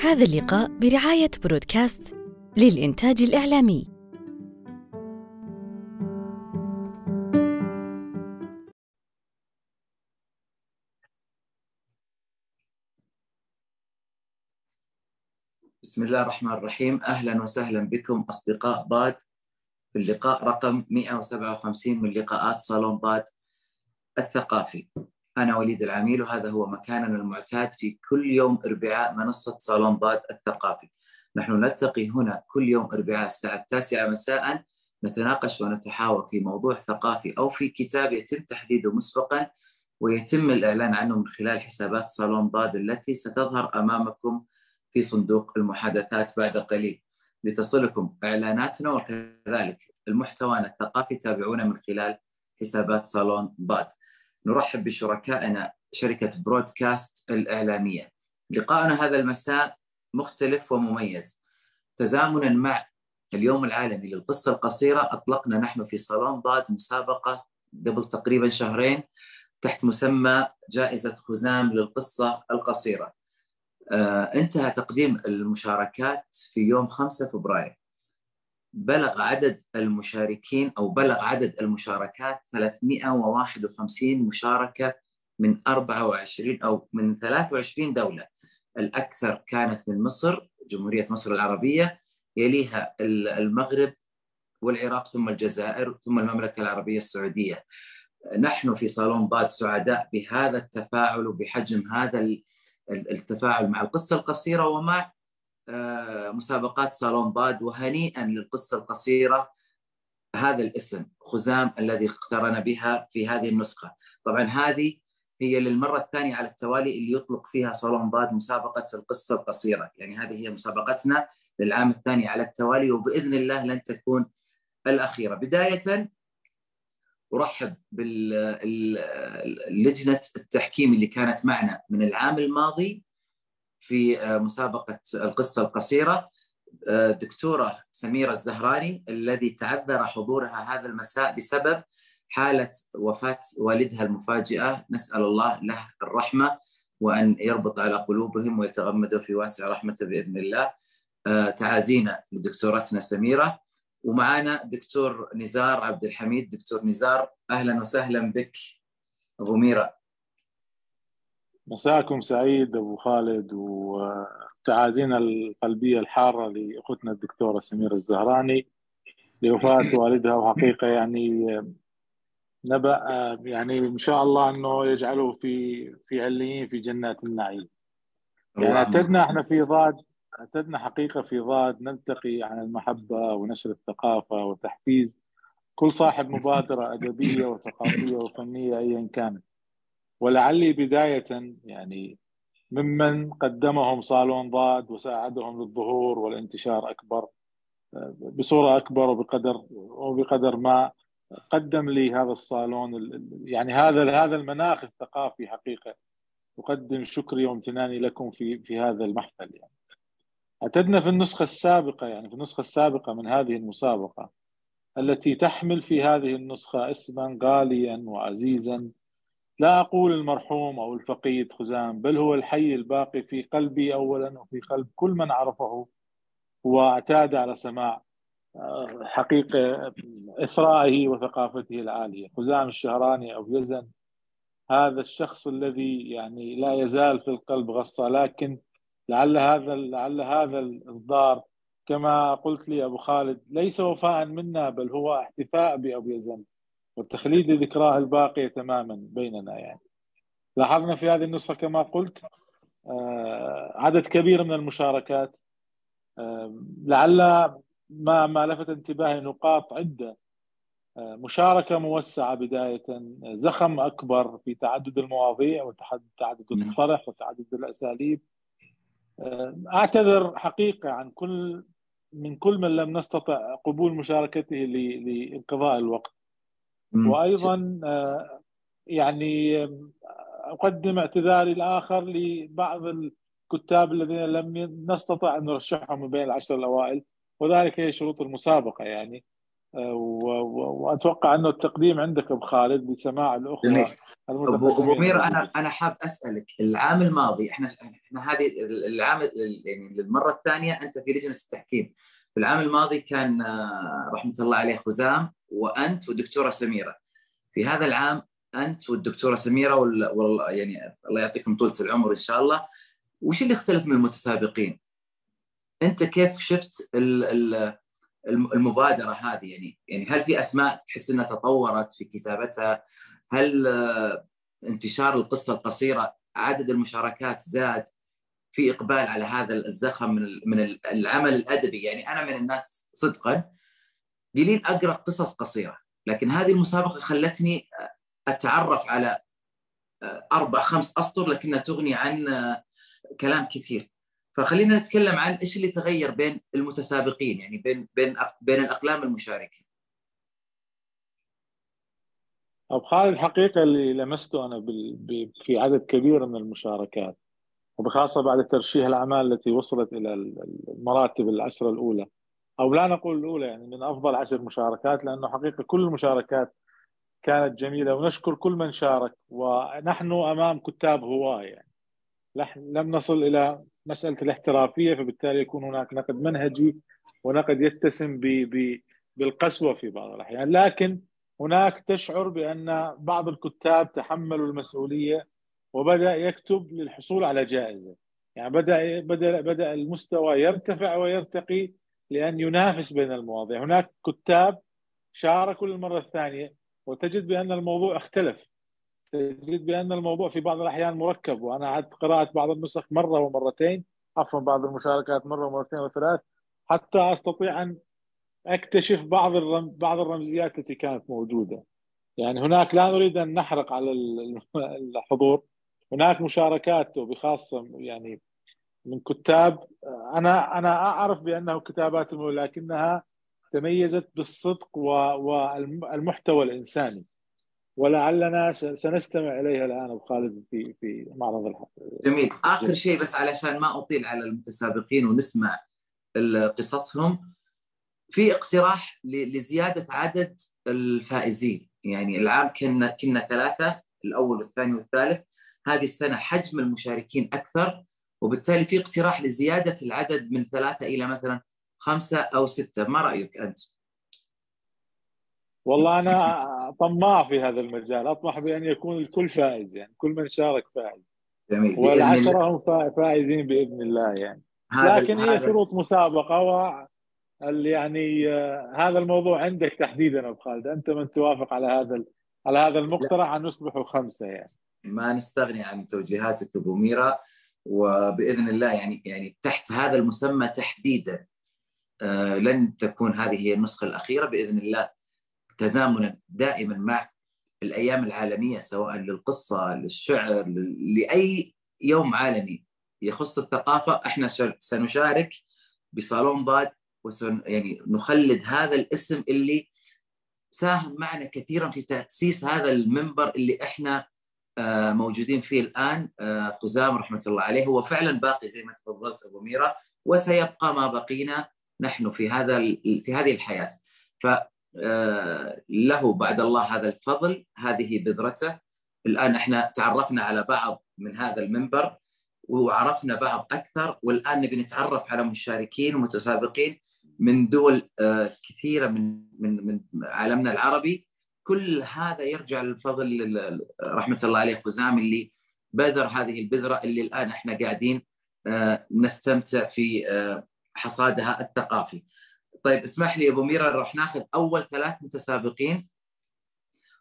هذا اللقاء برعاية برودكاست للإنتاج الإعلامي. بسم الله الرحمن الرحيم. أهلا وسهلا بكم أصدقاء ضاد في اللقاء رقم 157 من لقاءات صالون ضاد الثقافي. أنا وليد العميل وهذا هو مكاننا المعتاد في كل يوم أربعاء منصة صالون ضاد الثقافي. نحن نلتقي هنا كل يوم أربعاء الساعة التاسعة مساء نتناقش ونتحاور في موضوع ثقافي أو في كتاب يتم تحديده مسبقا ويتم الإعلان عنه من خلال حسابات صالون ضاد التي ستظهر أمامكم في صندوق المحادثات بعد قليل. لتصلكم إعلاناتنا وكذلك المحتوى الثقافي تابعونا من خلال حسابات صالون ضاد. نرحب بشركائنا شركة برودكاست الإعلامية. لقاءنا هذا المساء مختلف ومميز. تزامنا مع اليوم العالمي للقصة القصيرة أطلقنا نحن في صالون ضاد مسابقة قبل تقريبا شهرين تحت مسمى جائزة خزام للقصة القصيرة. آه، انتهى تقديم المشاركات في يوم 5 فبراير. بلغ عدد المشاركين أو بلغ عدد المشاركات 351 مشاركة من 24 أو من 23 دولة. الأكثر كانت من مصر جمهورية مصر العربية يليها المغرب والعراق ثم الجزائر ثم المملكة العربية السعودية. نحن في صالون ضاد سعداء بهذا التفاعل وبحجم هذا التفاعل مع القصة القصيرة ومع مسابقات صالون ضاد وهنيئا للقصة القصيرة هذا الاسم خزام الذي اقترن بها في هذه النسخة. طبعا هذه هي للمرة الثانية على التوالي اللي يطلق فيها صالون ضاد مسابقة القصة القصيرة. يعني هذه هي مسابقتنا للعام الثاني على التوالي وبإذن الله لن تكون الأخيرة. بداية أرحب باللجنة التحكيم اللي كانت معنا من العام الماضي. في آه، مسابقة القصة القصيرة آه، دكتورة سميرة الزهراني الذي تعذر حضورها هذا المساء بسبب حالة وفاة والدها المفاجئة. نسأل الله له الرحمة وأن يربط على قلوبهم ويتغمدوا في واسع رحمته بإذن الله. آه، تعازينا لدكتورتنا سميرة. ومعنا دكتور نزار عبد الحميد. دكتور نزار أهلا وسهلا بك. ميرا مساكم سعيد أبو خالد وتعازينا القلبية الحارة لأختنا الدكتورة سميرة الزهراني لوفاة والدها وحقيقة يعني نبأ يعني إن شاء الله إنه يجعله في في عليين في جنات النعيم. يعني اعتدنا إحنا في ضاد اعتدنا حقيقة في ضاد نلتقي عن المحبة ونشر الثقافة وتحفيز كل صاحب مبادرة أدبية وثقافية وفنية ايا كانت. ولعلي بداية يعني ممن قدمهم صالون ضاد وساعدهم للظهور والانتشار أكبر بصورة أكبر وبقدر وبقدر ما قدم لي هذا الصالون يعني هذا هذا المناخ الثقافي حقيقة. أقدم شكري وامتناني لكم في في هذا المحفل يعني. اعتدنا في النسخة السابقة يعني في النسخة السابقة من هذه المسابقة التي تحمل في هذه النسخة اسما غاليا وعزيزا لا أقول المرحوم أو الفقيد خزام بل هو الحي الباقي في قلبي أولا وفي قلب كل من عرفه واعتاد على سماع آه، حقيقة إثرائه وثقافته العالية. خزام الشهراني أو يزن هذا الشخص الذي يعني لا يزال في القلب غصة لكن لعل هذا لعل هذا الإصدار كما قلت لي أبو خالد ليس وفاء منا بل هو احتفاء بأبو يزن. والتخليد لذكراه الباقية تماما بيننا يعني. لاحظنا في هذه النسخة كما قلت آه، عدد كبير من المشاركات آه، لعل ما ما لفت انتباهي نقاط عدة. آه، مشاركة موسعة بداية زخم أكبر في تعدد المواضيع وتعدد الطرح وتعدد الأساليب. أعتذر حقيقة عن كل من كل من لم نستطع قبول مشاركته لانقضاء الوقت. وأيضا آه، يعني آه، أقدم اعتذاري الآخر لبعض الكتاب الذين لم نستطع أن نرشحهم من بين العشر الأوائل وذلك هي شروط المسابقة يعني. آه، وأتوقع انه التقديم عندك أبو خالد بسماع الأخوة ابو مير أنا أنا حاب أسألك العام الماضي إحنا إحنا هذه العام يعني للمرة الثانية أنت في لجنة التحكيم. في العام الماضي كان رحمة الله عليه خزام وأنت والدكتوره سميرة. في هذا العام أنت والدكتورة سميرة وال يعني الله يعطيكم طولة العمر إن شاء الله. وش اللي اختلف من المتسابقين؟ أنت كيف شفت المبادرة هذه؟ يعني يعني هل في أسماء تحس إنها تطورت في كتابتها؟ هل آه، انتشار القصة القصيرة عدد المشاركات زاد؟ في إقبال على هذا الزخم من من العمل الأدبي؟ يعني أنا من الناس صدقا قليل أقرأ قصص قصيرة. لكن هذه المسابقة خلتني أتعرف على آه، أربع خمس أسطر لكنها تغني عن آه، كلام كثير. فخلينا نتكلم عن إيش اللي تغير بين المتسابقين يعني بين بين بين الأقلام المشاركه أب خالد الحقيقة اللي لمسته أنا في عدد كبير من المشاركات وبخاصة بعد ترشيح الأعمال التي وصلت إلى المراتب العشرة الأولى. أو لا نقول الأولى يعني من أفضل عشر مشاركات لأنه حقيقة كل المشاركات كانت جميلة ونشكر كل من شارك ونحن أمام كتاب هواة يعني. لم نصل إلى مسألة الاحترافية فبالتالي يكون هناك نقد منهجي ونقد يتسم بالقسوة في بعض الأحيان. لكن هناك تشعر بأن بعض الكتاب تحملوا المسؤولية وبدأ يكتب للحصول على جائزة. يعني بدا بدا بدأ المستوى يرتفع ويرتقي لأن ينافس بين المواضيع. هناك كتاب شاركوا للمره الثانية وتجد بأن الموضوع اختلف. تجد بأن الموضوع في بعض الأحيان مركب وأنا عدت قراءه بعض النسخ مرة ومرتين عفوا بعض المشاركات مرة ومرتين وثلاث حتى أستطيع أن أكتشف بعض الرم... بعض الرمزيات التي كانت موجودة. يعني هناك لا نريد أن نحرق على الحضور. هناك مشاركات وبخاصة يعني من كتاب أنا أنا أعرف بأنه كتاباتهم لكنها تميزت بالصدق والمحتوى الإنساني. ولعلنا سنستمع إليها الآن أبو خالد في في معرض الحلقة. جميل، آخر شيء بس علشان ما أطيل على المتسابقين ونسمع قصصهم في اقتراح لزيادة عدد الفائزين. يعني العام كنا كنا ثلاثة الأول والثاني والثالث. هذه السنة حجم المشاركين أكثر. وبالتالي في اقتراح لزيادة العدد من ثلاثة إلى مثلا خمسة أو ستة. ما رأيك أنت؟ والله أنا طماع في هذا المجال. أطمح بأن يكون الكل فائز يعني. كل من شارك فائز. جميل. والعشره هم فائزين بإذن الله يعني. لكن هي شروط مسابقة و يعني آه، هذا الموضوع عندك تحديدا أبو خالد. أنت من توافق على هذا على هذا المقترح أن نصبحوا خمسة يعني. ما نستغني عن توجيهاتك أبو ميرا. وبإذن الله يعني يعني تحت هذا المسمى تحديدا آه، لن تكون هذه هي النسخة الأخيرة بإذن الله تزامنا دائما مع الأيام العالمية سواء للقصة للشعر لأي يوم عالمي يخص الثقافة. إحنا سنشارك بصالون باد وسن يعني نخلد هذا الاسم اللي ساهم معنا كثيرا في تأسيس هذا المنبر اللي إحنا موجودين فيه الآن آه، خزام رحمة الله عليه. هو فعلا باقي زي ما تفضلت أبو ميرا وسيبقى ما بقينا نحن في هذا في هذه الحياة. ف آه، له بعد الله هذا الفضل هذه بذرته. الآن إحنا تعرفنا على بعض من هذا المنبر وعرفنا بعض أكثر والآن نبي نتعرف على مشاركين ومتسابقين من دول آه، كثيرة من من من عالمنا العربي. كل هذا يرجع للفضل رحمة الله عليه خزام اللي بذر هذه البذرة اللي الآن إحنا قاعدين آه، نستمتع في آه، حصادها الثقافي. طيب اسمح لي أبو ميرا راح ناخذ أول ثلاث متسابقين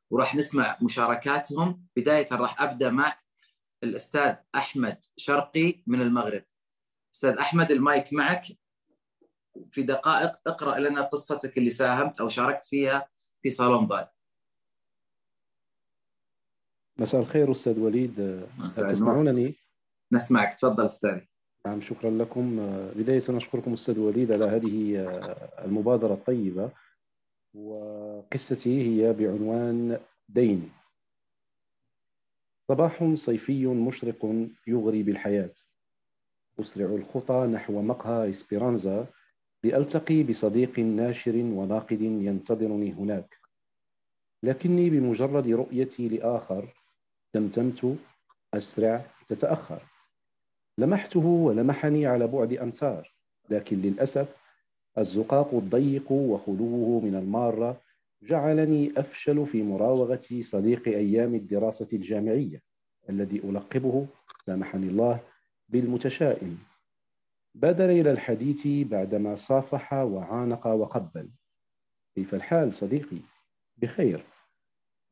وراح نسمع مشاركاتهم بداية راح أبدأ مع الأستاذ أحمد شرقي من المغرب. أستاذ أحمد المايك معك في دقائق اقرأ لنا قصتك اللي ساهمت أو شاركت فيها في صالون باد مساء الخير أستاذ وليد. تسمعونني؟ نسمعك. تفضل أستاذي. نعم شكرا لكم. بداية نشكركم أستاذ وليد على هذه المبادرة الطيبة وقصتي هي بعنوان دين. صباح صيفي مشرق يغري بالحياة. أسرع الخطى نحو مقهى إسبيرانزا لألتقي بصديق ناشر وناقد ينتظرني هناك. لكني بمجرد رؤيتي لآخر تمتمت أسرع تتأخر. لمحته ولمحني على بعد أمتار لكن للأسف الزقاق الضيق وخلوه من المارة جعلني أفشل في مراوغة صديق أيام الدراسة الجامعية الذي ألقبه سامحني الله بالمتشائم. بادر إلى الحديث بعدما صافح وعانق وقبل. كيف الحال صديقي؟ بخير.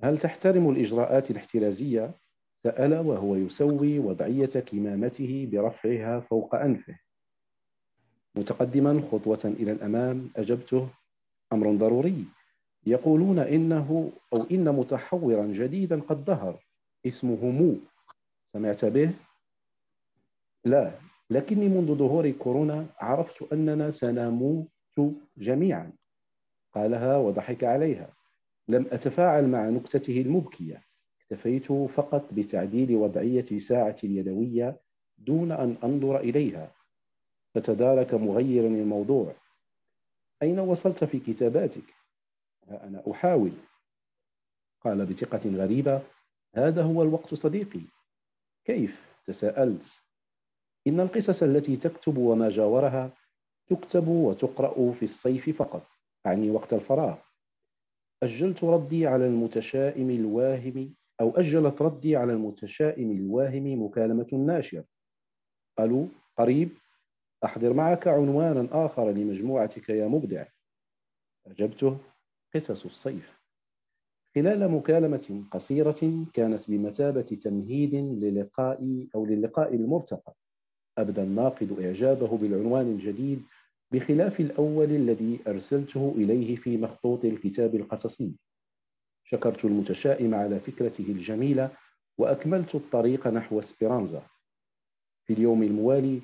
هل تحترم الإجراءات الاحترازية؟ سأل وهو يسوي وضعية كمامته برفعها فوق أنفه. متقدما خطوة إلى الأمام أجبته. أمر ضروري. يقولون إنه أو إن متحورا جديدا قد ظهر. اسمه مو. سمعت به؟ لا. لكني منذ ظهور كورونا عرفت أننا سنموت جميعا. قالها وضحك عليها. لم أتفاعل مع نكتته المبكية. اكتفيت فقط بتعديل وضعية ساعتي اليدوية دون أن أنظر إليها. فتدارك مغيرا الموضوع. أين وصلت في كتاباتك؟ أنا أحاول. قال بثقة غريبة. هذا هو الوقت صديقي. كيف؟ تساءلت. إن القصص التي تكتب وما جاورها تكتب وتقرأ في الصيف فقط. أعني وقت الفراغ. أجلت ردي على المتشائم الواهم أو أجلت ردي على المتشائم الواهم مكالمة الناشر قالوا قريب أحضر معك عنوانا آخر لمجموعتك يا مبدع. أجبته قصص الصيف. خلال مكالمة قصيرة كانت بمثابة تمهيد للقاء أو للقاء المرتقى. أبدى الناقد إعجابه بالعنوان الجديد بخلاف الأول الذي أرسلته إليه في مخطوط الكتاب القصصي. شكرت المتشائم على فكرته الجميلة وأكملت الطريق نحو سبيرانزا. في اليوم الموالي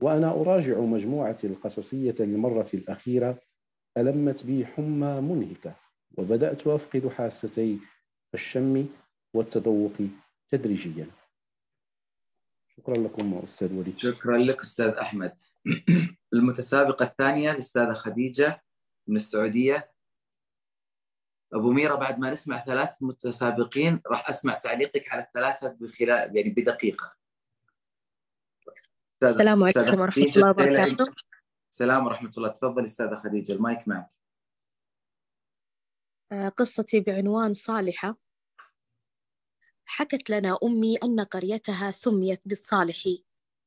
وأنا أراجع مجموعة القصصية للمرة الأخيرة ألمت بي حمى منهكة وبدأت أفقد حاستي الشم والتذوق تدريجيا. شكرا لكم أستاذ وليد. شكرا لك أستاذ أحمد. المتسابقة الثانية الأستاذة خديجة من السعودية. أبو ميرا بعد ما نسمع ثلاث متسابقين راح أسمع تعليقك على الثلاثة بخلال يعني بدقيقة. السلام عليكم ورحمة الله وبركاته. السلام ورحمة الله. تفضل أستاذة خديجة المايك معك. آه، قصتي بعنوان صالحة. حكت لنا أمي أن قريتها سميت بالصالح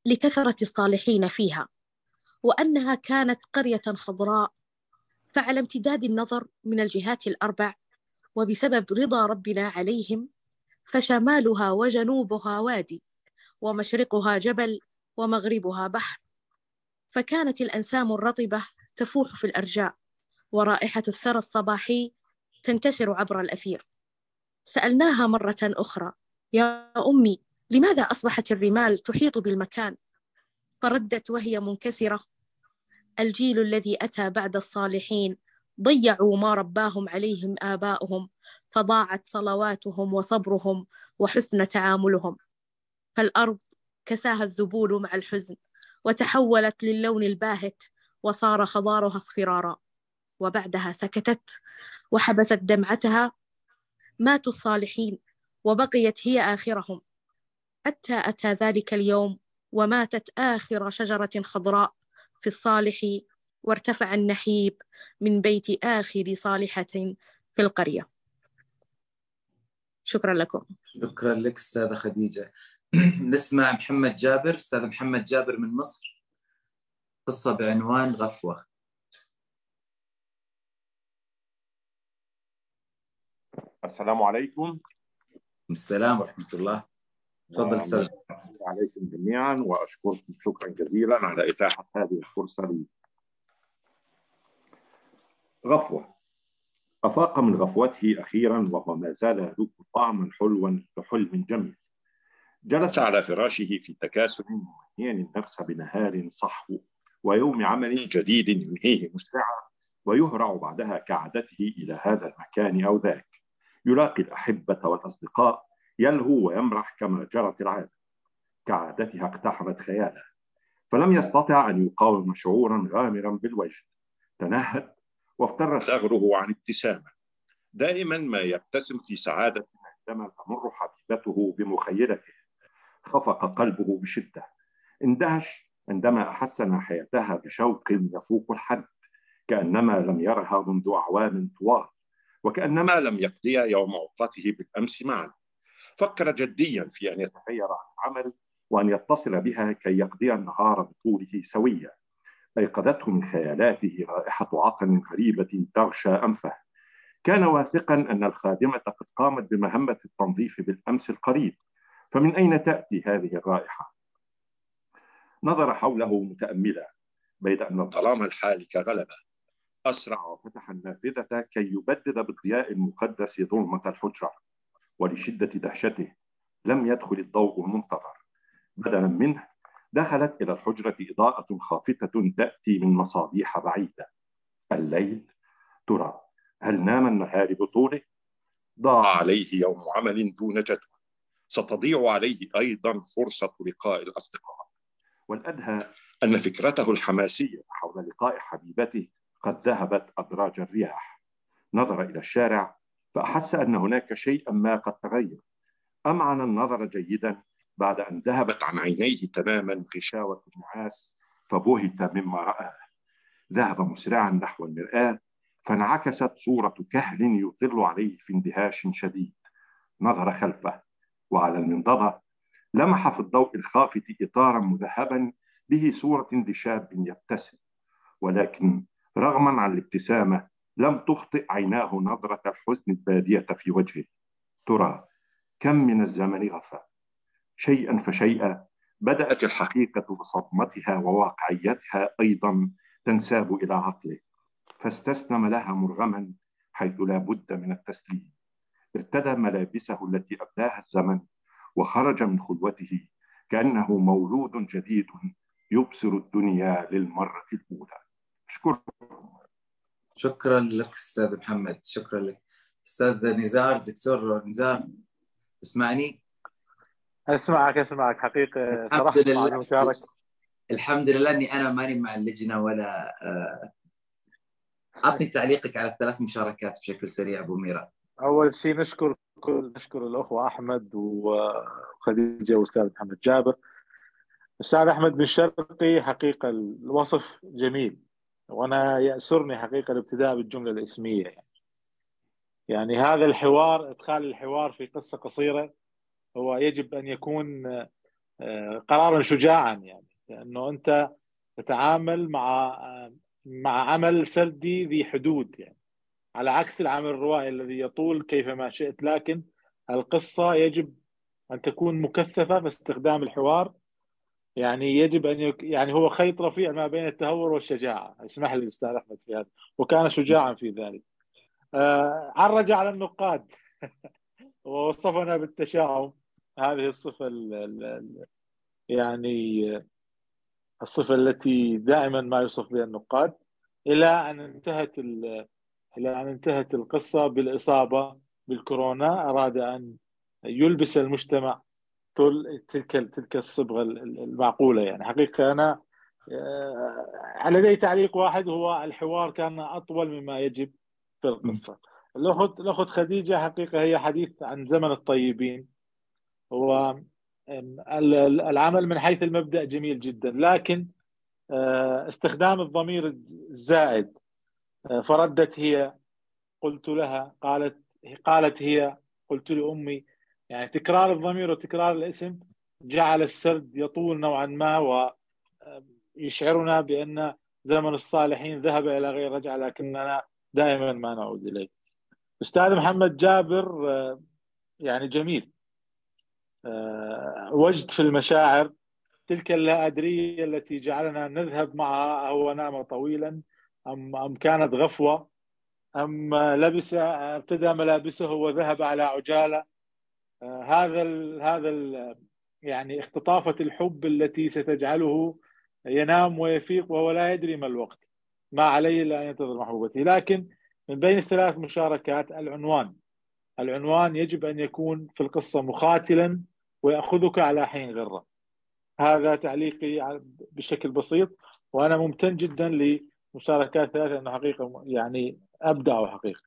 لكثرة الصالحين فيها وأنها كانت قرية خضراء فعلى امتداد النظر من الجهات الأربع وبسبب رضا ربنا عليهم فشمالها وجنوبها وادي ومشرقها جبل ومغربها بحر. فكانت الأنسام الرطبة تفوح في الأرجاء ورائحة الثرى الصباحي تنتشر عبر الأثير. سألناها مرة أخرى يا أمي لماذا أصبحت الرمال تحيط بالمكان؟ فردت وهي منكسرة. الجيل الذي أتى بعد الصالحين ضيعوا ما رباهم عليهم آباؤهم فضاعت صلواتهم وصبرهم وحسن تعاملهم. فالأرض كساها الذبول مع الحزن وتحولت للون الباهت وصار خضارها اصفرارا. وبعدها سكتت وحبست دمعتها. ماتوا الصالحين وبقيت هي آخرهم. حتى أتى ذلك اليوم وماتت آخر شجرة خضراء في الصالح وارتفع النحيب من بيت آخر صالحة في القرية. شكرا لكم. شكرا لك أستاذة خديجة. نسمع محمد جابر. أستاذ محمد جابر من مصر. قصة بعنوان غفوة. السلام عليكم. السلام ورحمة الله تفضل أستاذ عليكم جميعا وأشكركم شكرا جزيلا على إتاحة هذه الفرصة لي. غفوة أفاق من غفوته أخيرا وهو ما زال يذوق طعما حلوا كحلم جميل. جلس على فراشه في تكاسل مهنيا النفس بنهار صحو ويوم عمل جديد ينهيه مسرعا ويهرع بعدها كعادته إلى هذا المكان أو ذاك. يلاقي الأحبة والأصدقاء يلهو ويمرح كما جرت العادة. كعادتها اقتحمت خياله فلم يستطع أن يقاوم شعورا غامرا بالوجد. تنهد وافتر ثغره عن ابتسامة. دائما ما يبتسم في سعادة عندما تمر حبيبته بمخيلته. خفق قلبه بشدة. اندهش عندما أحس ناحيتها بشوق يفوق الحد كأنما لم يرها منذ أعوام طوال. وكأنما لم يقضي يوم عطلته بالأمس معا. فكر جديا في أن يتغير عن العمل وأن يتصل بها كي يقضي النهار بطوله سويا. أيقظته من خيالاته رائحة عطن غريبة تغشى أنفه. كان واثقا أن الخادمة قد قامت بمهمة التنظيف بالأمس القريب. فمن أين تأتي هذه الرائحة؟ نظر حوله متأملا بيد أن الظلام الحالك غلبه أسرع وفتح النافذة كي يبدد بالضياء المقدس ظلمة الحجرة ولشدة دهشته. لم يدخل الضوء المنتظر. بدلا منه دخلت إلى الحجرة إضاءة خافتة تأتي من مصابيح بعيدة. الليل ترى. هل نام النهار بطوله؟ ضاع عليه يوم عمل دون جدوى. ستضيع عليه أيضا فرصة لقاء الأصدقاء. والأدهى أن فكرته الحماسية حول لقاء حبيبته قد ذهبت أدراج الرياح. نظر إلى الشارع فأحس أن هناك شيئا ما قد تغير. أمعن النظر جيدا بعد أن ذهبت عن عينيه تماما غشاوة النعاس فبهت مما رآه ذهب مسرعا نحو المرآة فانعكست صورة كهل يطل عليه في اندهاش شديد. نظر خلفه وعلى المنضدة لمح في الضوء الخافت إطارا مذهبا به صورة لشاب يبتسم. ولكن رغما عن الابتسامة لم تخطئ عيناه نظرة الحزن البادية في وجهه. ترى كم من الزمن غفى شيئا فشيئا بدأت الحقيقة بصدمتها وواقعيتها أيضا تنساب إلى عقله. فاستسلم لها مرغما حيث لا بد من التسليم. ارتدى ملابسه التي أبداها الزمن وخرج من خلوته كأنه مولود جديد يبصر الدنيا للمرة الأولى. أشكركم شكرا لك أستاذ محمد شكرا لك. أستاذ نزار دكتور نزار تسمعني؟ أسمعك أسمعك. حقيقة صراحة لله. الحمد لله إني أنا ماني مع اللجنة ولا آه، أعطني تعليقك على الثلاث مشاركات بشكل سريع أبو ميرا. أول شيء نشكر كل نشكر الأخوة أحمد وخديجة وأستاذ محمد جابر. أستاذ أحمد بن شرقي حقيقة الوصف جميل. وأنا يأسرني حقيقة الابتداء بالجملة الإسمية يعني. يعني هذا الحوار إدخال الحوار في قصة قصيرة هو يجب أن يكون آه، قرارا شجاعا يعني لأنه أنت تتعامل مع مع عمل سردي ذي حدود يعني على عكس العمل الروائي الذي يطول كيفما شئت لكن القصة يجب أن تكون مكثفة باستخدام الحوار يعني يجب أن يك... يعني هو خيط رفيع ما بين التهور والشجاعة. اسمح لي أستاذ أحمد في هذا. وكان شجاعا في ذلك. آه عرج على النقاد. ووصفنا بالتشاؤم. هذه الصفة ال ال يعني الصفة التي دائما ما يوصف بها النقاد. إلى أن انتهت إلى أن انتهت القصة بالإصابة بالكورونا أراد أن يلبس المجتمع تلك تلك الصبغة المعقولة يعني. حقيقة أنا آه، لدي تعليق واحد هو الحوار كان أطول مما يجب في القصة. الأخت الأخت خديجة حقيقة هي حديث عن زمن الطيبين. هو العمل من حيث المبدأ جميل جدا لكن آه، استخدام الضمير الزائد آه، فردت هي قلت لها قالت قالت هي قلت لأمي يعني تكرار الضمير وتكرار الاسم جعل السرد يطول نوعا ما ويشعرنا بأن زمن الصالحين ذهب إلى غير رجعة لكننا دائما ما نعود إليه. أستاذ محمد جابر آه، يعني جميل آه، وجد في المشاعر تلك اللا أدرية التي جعلنا نذهب معها أو نام طويلا أم أم كانت غفوة أم لبس ارتدى ملابسه وذهب على عجالة آه، هذا ال هذا ال يعني اختطافة الحب التي ستجعله ينام ويفيق وهو لا يدري ما الوقت. ما عليه إلا أن ينتظر محبوبته. لكن من بين الثلاث مشاركات العنوان. العنوان يجب أن يكون في القصة مخاتلا ويأخذك على حين غرة. هذا تعليقي بشكل بسيط وأنا ممتن جدا لمشاركات ثلاثة أنه حقيقة يعني أبدعوا حقيقة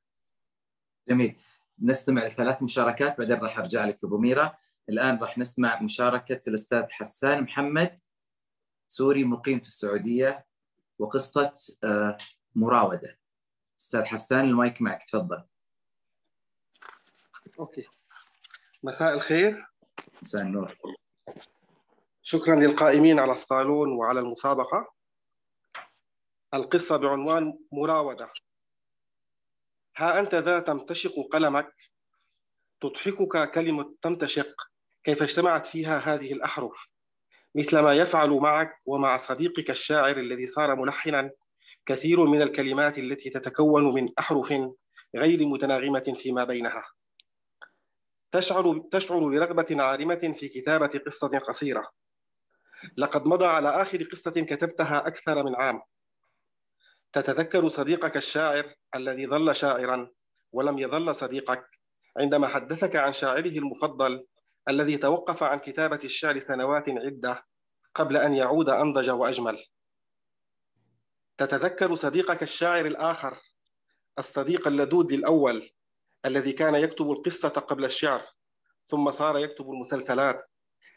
جميل. نستمع لثلاث مشاركات بعدين راح أرجع لك أبو ميرا. الآن راح نسمع مشاركة الأستاذ حسان محمد سوري مقيم في السعودية وقصة آه، مراودة. أستاذ حسان المايك معك تفضل. okay. مساء الخير. مساء النور. شكرا للقائمين على الصالون وعلى المسابقة. القصة بعنوان مراودة. ها أنت ذا تمتشق قلمك تضحكك كلمة تمتشق. كيف اجتمعت فيها هذه الأحرف؟ مثل ما يفعل معك ومع صديقك الشاعر الذي صار ملحنا كثير من الكلمات التي تتكون من أحرف غير متناغمة فيما بينها. تشعر تشعر برغبة عارمة في كتابة قصة قصيرة. لقد مضى على آخر قصة كتبتها أكثر من عام. تتذكر صديقك الشاعر الذي ظل شاعرا ولم يظل صديقك عندما حدثك عن شاعره المفضل الذي توقف عن كتابة الشعر سنوات عدة قبل أن يعود أنضج وأجمل؟ تتذكر صديقك الشاعر الآخر الصديق اللدود الأول الذي كان يكتب القصة قبل الشعر ثم صار يكتب المسلسلات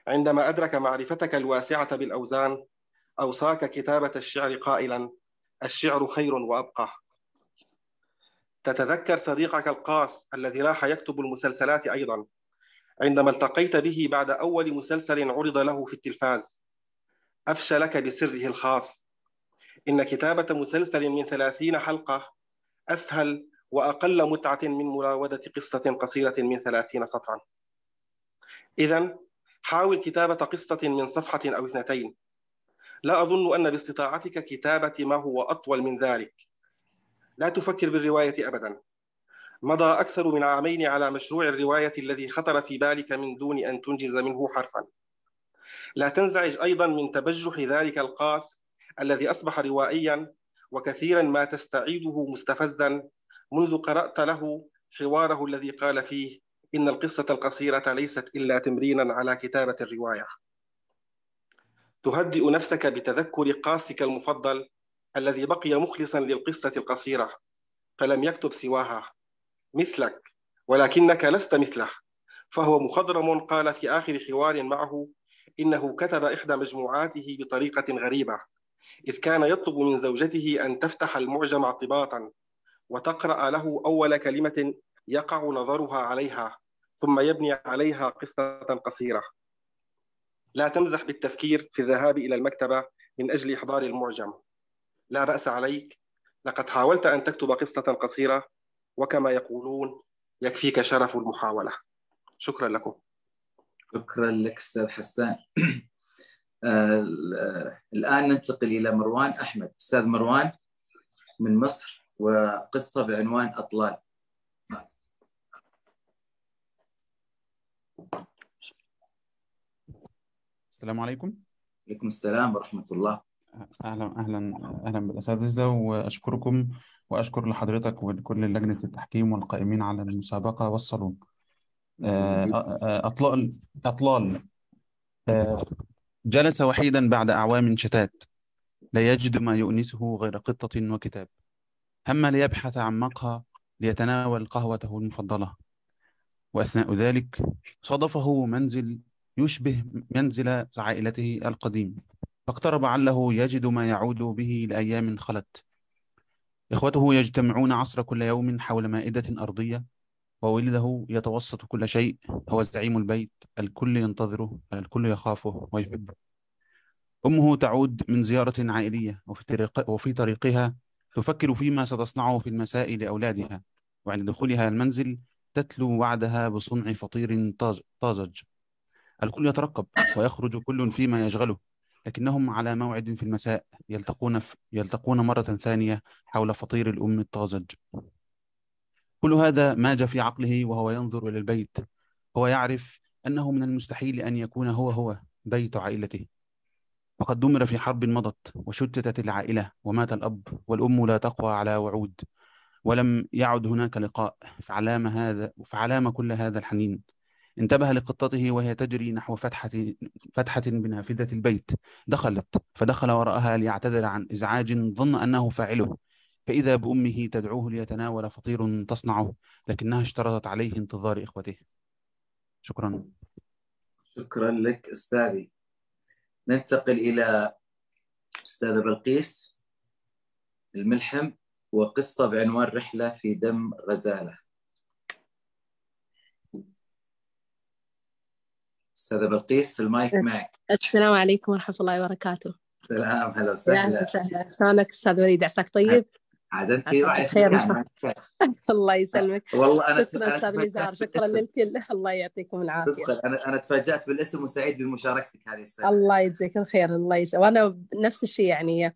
عندما أدرك معرفتك الواسعة بالأوزان أوصاك كتابة الشعر قائلا الشعر خير وأبقى. تتذكر صديقك القاس الذي راح يكتب المسلسلات أيضا عندما التقيت به بعد أول مسلسل عرض له في التلفاز. أفشى لك بسره الخاص. إن كتابة مسلسل من ثلاثين حلقة أسهل وأقل متعة من مراودة قصة قصيرة من ثلاثين سطرا. إذا حاول كتابة قصة من صفحة أو اثنتين. لا أظن أن باستطاعتك كتابة ما هو أطول من ذلك. لا تفكر بالرواية أبدا. مضى أكثر من عامين على مشروع الرواية الذي خطر في بالك من دون أن تنجز منه حرفا. لا تنزعج أيضا من تبجح ذلك القاس الذي أصبح روائيا وكثيرا ما تستعيده مستفزا منذ قرأت له حواره الذي قال فيه إن القصة القصيرة ليست إلا تمرينا على كتابة الرواية. تهدئ نفسك بتذكر قاسك المفضل الذي بقي مخلصا للقصة القصيرة فلم يكتب سواها. مثلك ولكنك لست مثله. فهو مخضرم قال في آخر حوار معه إنه كتب إحدى مجموعاته بطريقة غريبة إذ كان يطلب من زوجته أن تفتح المعجم اعتباطا وتقرأ له أول كلمة يقع نظرها عليها ثم يبني عليها قصة قصيرة. لا تمزح بالتفكير في الذهاب إلى المكتبة من أجل إحضار المعجم. لا بأس عليك. لقد حاولت أن تكتب قصة قصيرة وكما يقولون يكفيك شرف المحاولة. شكرا لكم. شكرا لك أستاذ حسان. آه، الآن ننتقل إلى مروان أحمد. أستاذ مروان من مصر وقصة بعنوان أطلال. السلام عليكم. عليكم السلام ورحمة الله. أهلا أهلا أهلا بالأساتذة وأشكركم وأشكر لحضرتك ولكل لجنة التحكيم والقائمين على المسابقة والصالون. آه، آه، أطلال أطلال. جلس وحيدا بعد أعوام شتات. لا يجد ما يؤنسه غير قطة وكتاب. هم ليبحث عن مقهى ليتناول قهوته المفضلة. وأثناء ذلك صادفه منزل يشبه منزل عائلته القديم. فاقترب عله يجد ما يعود به لأيام خلت. إخوته يجتمعون عصر كل يوم حول مائدة أرضية وولده يتوسط كل شيء هو زعيم البيت الكل ينتظره الكل يخافه ويحبه. أمه تعود من زيارة عائلية وفي, طريق وفي طريقها تفكر فيما ستصنعه في المساء لأولادها وعند دخولها المنزل تتلو وعدها بصنع فطير طازج. الكل يترقب ويخرج كل فيما يشغله لكنهم على موعد في المساء يلتقون, في يلتقون مرة ثانية حول فطير الأم الطازج. كل هذا ماج في عقله وهو ينظر إلى البيت. هو يعرف أنه من المستحيل أن يكون هو هو بيت عائلته. وقد دمر في حرب مضت وشتتت العائلة ومات الأب والأم لا تقوى على وعود. ولم يعد هناك لقاء فعلام هذا فعلام كل هذا الحنين. انتبه لقطته وهي تجري نحو فتحة فتحة بنافذة البيت. دخلت فدخل وراءها ليعتذر عن إزعاج ظن أنه فاعله. فإذا بأمه تدعوه ليتناول فطير تصنعه لكنها اشترطت عليه انتظار إخوته. شكرا. شكرا لك أستاذي. ننتقل إلى أستاذة بلقيس الملحم وقصة بعنوان رحلة في دم غزالة. أستاذة بلقيس المايك معك. السلام عليكم ورحمة الله وبركاته. سلام هلا وسهلا. وسهلا. شلونك أستاذ وليد؟ عساك طيب؟ عاد أنت بخير تحتاج. الله يسلمك. والله أنا شكرا تفاجأت نزار شكرا. للكل. الله يعطيكم العافية. صدقا أنا أنا تفاجأت بالاسم وسعيد بمشاركتك هذه السنة. الله يجزيك الخير الله يسلمك وأنا نفس الشيء يعني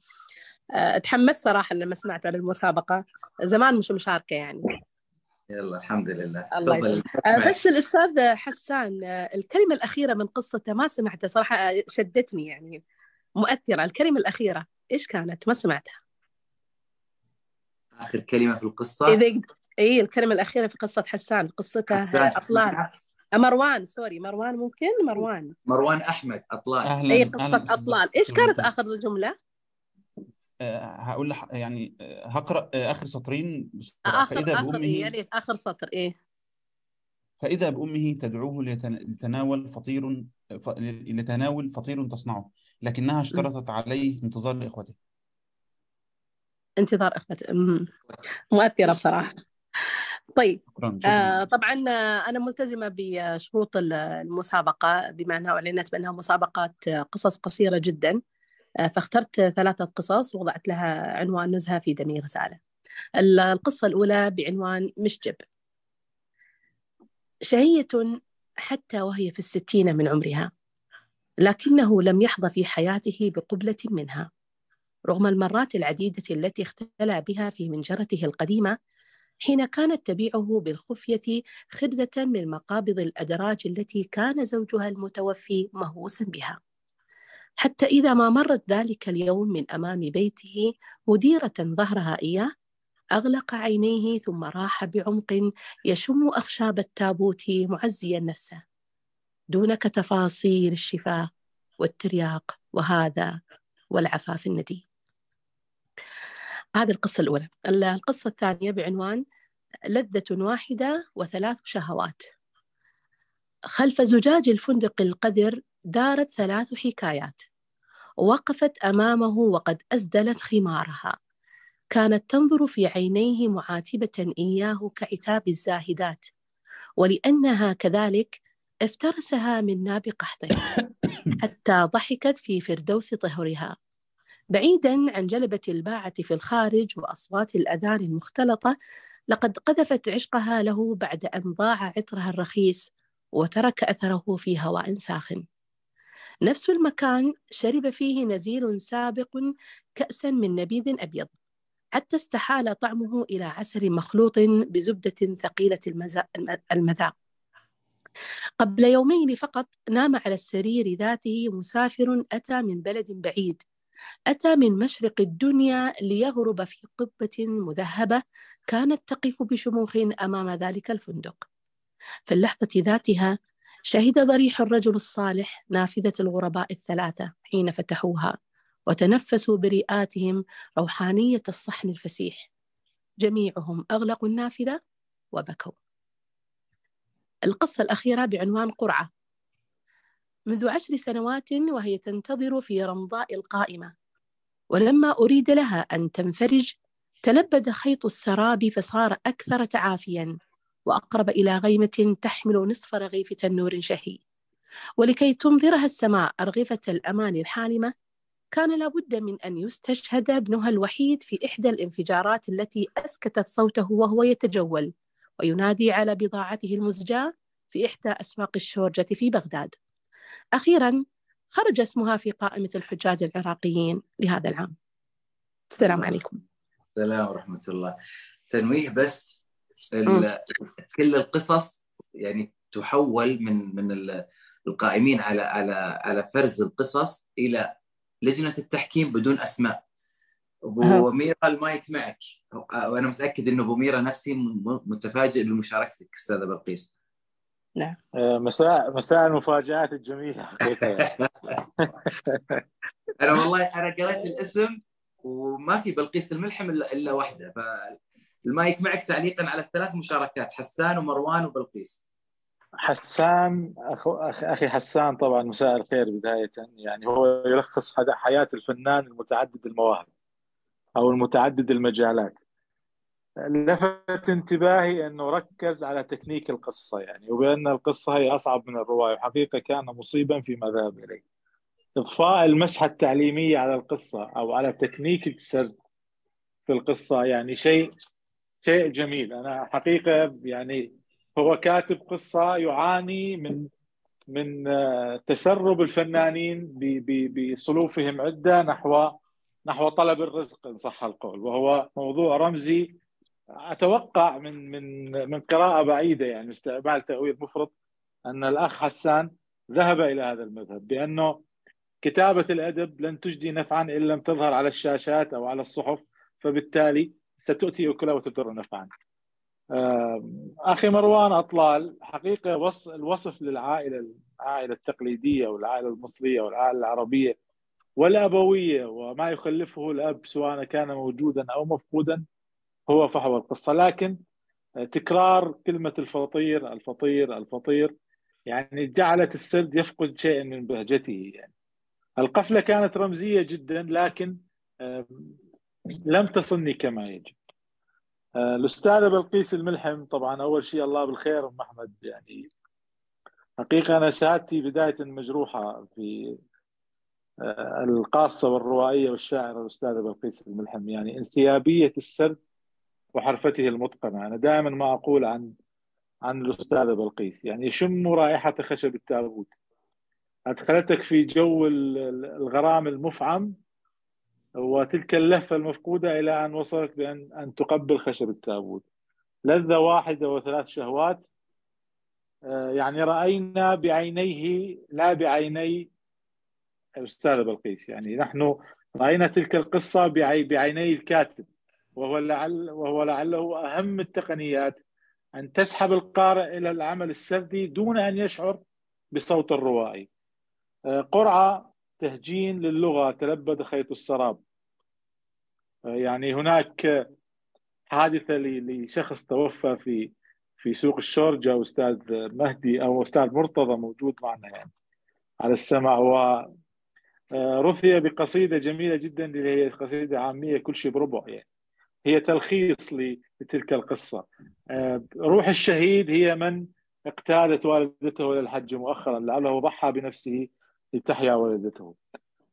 آه، تحمست صراحة لما سمعت عن المسابقة. زمان مش مشاركة يعني. يلا الحمد لله. الله يسلمك. آه، بس الأستاذ حسان آه، الكلمة الأخيرة من قصته ما سمعتها صراحة آه، شدتني يعني مؤثرة. الكلمة الأخيرة إيش كانت؟ ما سمعتها. آخر كلمة في القصة؟ إذا إي الكلمة الأخيرة في قصة حسان. قصته حسان أطلال. اسمها مروان سوري. مروان ممكن؟ مروان. مروان أحمد أطلال. أهلا إي أهلا قصة أستاذ أطلال. إيش أستاذ كانت جملة؟ آه، هقول لح... يعني آه، هقرأ آه، آخر سطرين بسرعة. آخر فإذا آخر بأمه يعني آخر سطر إيه. فإذا بأمه تدعوه ليتناول فطير ف... لتناول فطير تصنعه لكنها اشترطت عليه انتظار إخوته انتظار أخوته. أمم. مؤثرة بصراحة. طيب آه طبعا آه، أنا ملتزمة بشروط ال- المسابقة بما أنها أعلنت بأنها مسابقة آه، قصص قصيرة جدا. آه، فاخترت ثلاثة قصص ووضعت لها عنوان نزهة في دمي رسالة. ال- القصة الأولى بعنوان مشجب. شهية حتى وهي في الستين من عمرها لكنه لم يحظى في حياته بقبلة منها. رغم المرات العديدة التي اختلى بها في منجرته القديمة حين كانت تبيعه بالخفية خبزة من مقابض الأدراج التي كان زوجها المتوفي مهووسا بها. حتى إذا ما مرت ذلك اليوم من أمام بيته مديرة ظهرها إياه أغلق عينيه ثم راح بعمق يشم أخشاب التابوت معزيا نفسه. دونك تفاصيل الشفاء والترياق وهذا والعفاف الندي. هذه القصة الأولى. القصة الثانية بعنوان لذة واحدة وثلاث شهوات. خلف زجاج الفندق القدر دارت ثلاث حكايات. وقفت أمامه وقد أسدلت خمارها. كانت تنظر في عينيه معاتبة إياه كعتاب الزاهدات. ولأنها كذلك افترسها من ناب قحطه. حتى ضحكت في فردوس طهرها. بعيدا عن جلبة الباعة في الخارج وأصوات الأذان المختلطة لقد قذفت عشقها له بعد أن ضاع عطرها الرخيص وترك أثره في هواء ساخن. نفس المكان شرب فيه نزيل سابق كأسا من نبيذ أبيض حتى استحال طعمه إلى عسل مخلوط بزبدة ثقيلة المذاق. قبل يومين فقط نام على السرير ذاته مسافر أتى من بلد بعيد. أتى من مشرق الدنيا ليغرب في قبة مذهبة كانت تقف بشموخ أمام ذلك الفندق. في اللحظة ذاتها شهد ضريح الرجل الصالح نافذة الغرباء الثلاثة حين فتحوها وتنفسوا برئاتهم روحانية الصحن الفسيح. جميعهم أغلقوا النافذة وبكوا. القصة الأخيرة بعنوان قرعة. منذ عشر سنوات وهي تنتظر في رمضاء القائمة ولما أريد لها أن تنفرج تلبد خيط السراب فصار أكثر تعافيا. وأقرب إلى غيمة تحمل نصف رغيف تنور شهي. ولكي تنظرها السماء أرغفة الأمان الحالمة كان لابد من أن يستشهد ابنها الوحيد في إحدى الانفجارات التي أسكتت صوته وهو يتجول وينادي على بضاعته المزجاة في إحدى أسواق الشورجة في بغداد. أخيرا خرج اسمها في قائمة الحجاج العراقيين لهذا العام. السلام عليكم. السلام ورحمة الله. تنويه بس. كل القصص يعني تحول من من ال- القائمين على على على فرز القصص إلى لجنة التحكيم بدون أسماء. أبو ميرا المايك معك. وأنا متأكد انه أبو ميرا نفسي متفاجئ بمشاركتك أستاذة بلقيس. نعم. آه، مساء مساء المفاجآت الجميلة. حقيقة يعني. أنا والله أنا قريت الاسم وما في بلقيس الملحم إلا إلا واحدة فالمايك معك تعليقا على الثلاث مشاركات حسان ومروان وبلقيس. حسان أخو أخي حسان طبعا مساء الخير بداية. يعني هو يلخص حياة الفنان المتعدد المواهب أو المتعدد المجالات. لفت انتباهي إنه ركز على تكنيك القصة يعني وبأن القصة هي أصعب من الرواية وحقيقة كان مصيبا فيما ذهب اليه. إضفاء المسحة التعليمية على القصة أو على تكنيك السرد في القصة يعني شيء شيء جميل. أنا حقيقة يعني هو كاتب قصة يعاني من من آه، تسرب الفنانين بصلوفهم عدة نحو نحو طلب الرزق إن صح القول. وهو موضوع رمزي. أتوقع من من من قراءة بعيدة يعني استعمال تأويل مفرط أن الأخ حسان ذهب إلى هذا المذهب بأنه كتابة الأدب لن تجدي نفعا إن لم تظهر على الشاشات أو على الصحف. فبالتالي ستؤتي أكلها وتضر نفعا. أخي مروان أطلال حقيقة الوصف للعائلة العائلة التقليدية والعائلة المصرية والعائلة العربية والأبوية وما يخلفه الأب سواء كان موجودا أو مفقودا هو فحوى القصة لكن تكرار كلمة الفطير الفطير الفطير يعني جعلت السرد يفقد شيء من بهجته يعني القفلة كانت رمزية جدا لكن لم تصلني كما يجب. الأستاذة بلقيس الملحم طبعا أول شيء الله بالخير أم أحمد يعني حقيقة أنا شهادتي بداية مجروحة في آه، القاصة والروائية والشاعره الأستاذة بلقيس الملحم. يعني انسيابية السرد وحرفته المتقنة. أنا دائما ما أقول عن عن الأستاذة بلقيس. يعني يشم رائحة خشب التابوت. أدخلتك في جو الغرام المفعم وتلك اللهفة المفقودة إلى أن وصلت بان أن تقبل خشب التابوت. لذة واحدة وثلاث شهوات. آه، يعني رأينا بعينيه لا بعيني الاستاذه بلقيس. يعني نحن رأينا تلك القصة بعيني الكاتب. وهو لعل وهو لعله أهم التقنيات أن تسحب القارئ إلى العمل السردي دون أن يشعر بصوت الروائي. آه، قرعة تهجين للغة تلبد خيط السراب. يعني هناك حادثة لشخص توفى في في سوق الشورجة أستاذ مهدي أو أستاذ مرتضى موجود معنا يعني على السمع و آه، رثي بقصيدة جميلة جدا اللي هي قصيدة عامية كل شيء بربع يعني. هي تلخيص لتلك القصة. آه، روح الشهيد هي من اقتادت والدته للحج مؤخرا لعله ضحى بنفسه لتحيا والدته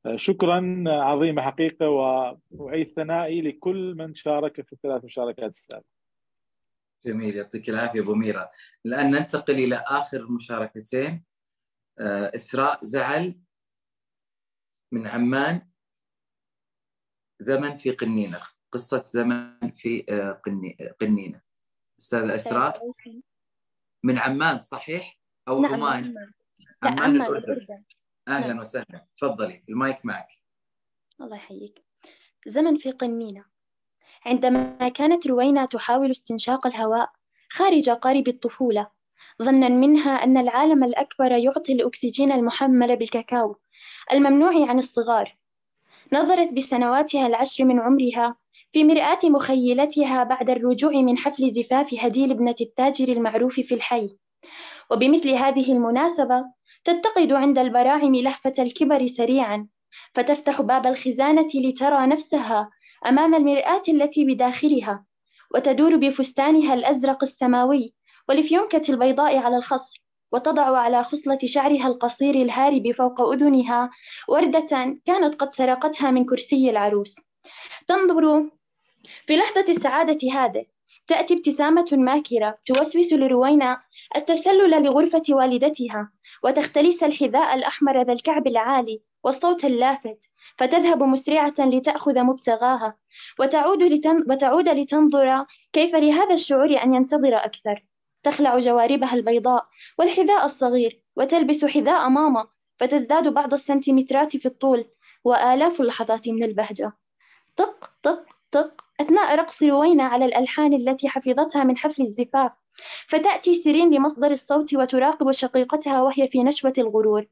آه، شكرا عظيمة حقيقة وأعيد ثنائي لكل من شارك في الثلاث مشاركات السابقة جميل يعطيك العافية أبو ميرا. الآن ننتقل إلى آخر مشاركتين. آه، إسراء زعل من عمان زمن في قنينة. قصة زمن في آه، قنينة. أستاذة إسراء من عمان صحيح أو نعم عمان؟ عمان, عمان, عمان الأردن. أهلا نعم. وسهلا. تفضلي المايك معك. الله يحييك. زمن في قنينة. عندما كانت روينا تحاول استنشاق الهواء خارج قارب الطفولة ظنا منها أن العالم الأكبر يعطي الأكسجين المحمل بالكاكاو الممنوع عن الصغار. نظرت بسنواتها العشر من عمرها في مرآة مخيلتها بعد الرجوع من حفل زفاف هديل ابنة التاجر المعروف في الحي. وبمثل هذه المناسبة تتقد عند البراعم لهفة الكبر سريعا فتفتح باب الخزانة لترى نفسها أمام المرآة التي بداخلها وتدور بفستانها الأزرق السماوي والفيونكة البيضاء على الخصر وتضع على خصلة شعرها القصير الهارب فوق أذنها وردة كانت قد سرقتها من كرسي العروس. تنظر في لحظة السعادة هذه تأتي ابتسامة ماكرة توسوس لروينا التسلل لغرفة والدتها. وتختلس الحذاء الأحمر ذا الكعب العالي والصوت اللافت فتذهب مسرعة لتأخذ مبتغاها. وتعود, لتن... وتعود لتنظر كيف لهذا الشعور أن ينتظر أكثر. تخلع جواربها البيضاء والحذاء الصغير وتلبس حذاء ماما فتزداد بعض السنتيمترات في الطول وآلاف اللحظات من البهجة. طق طق طق أثناء رقص روينا على الألحان التي حفظتها من حفل الزفاف فتأتي سيرين لمصدر الصوت وتراقب شقيقتها وهي في نشوة الغرور.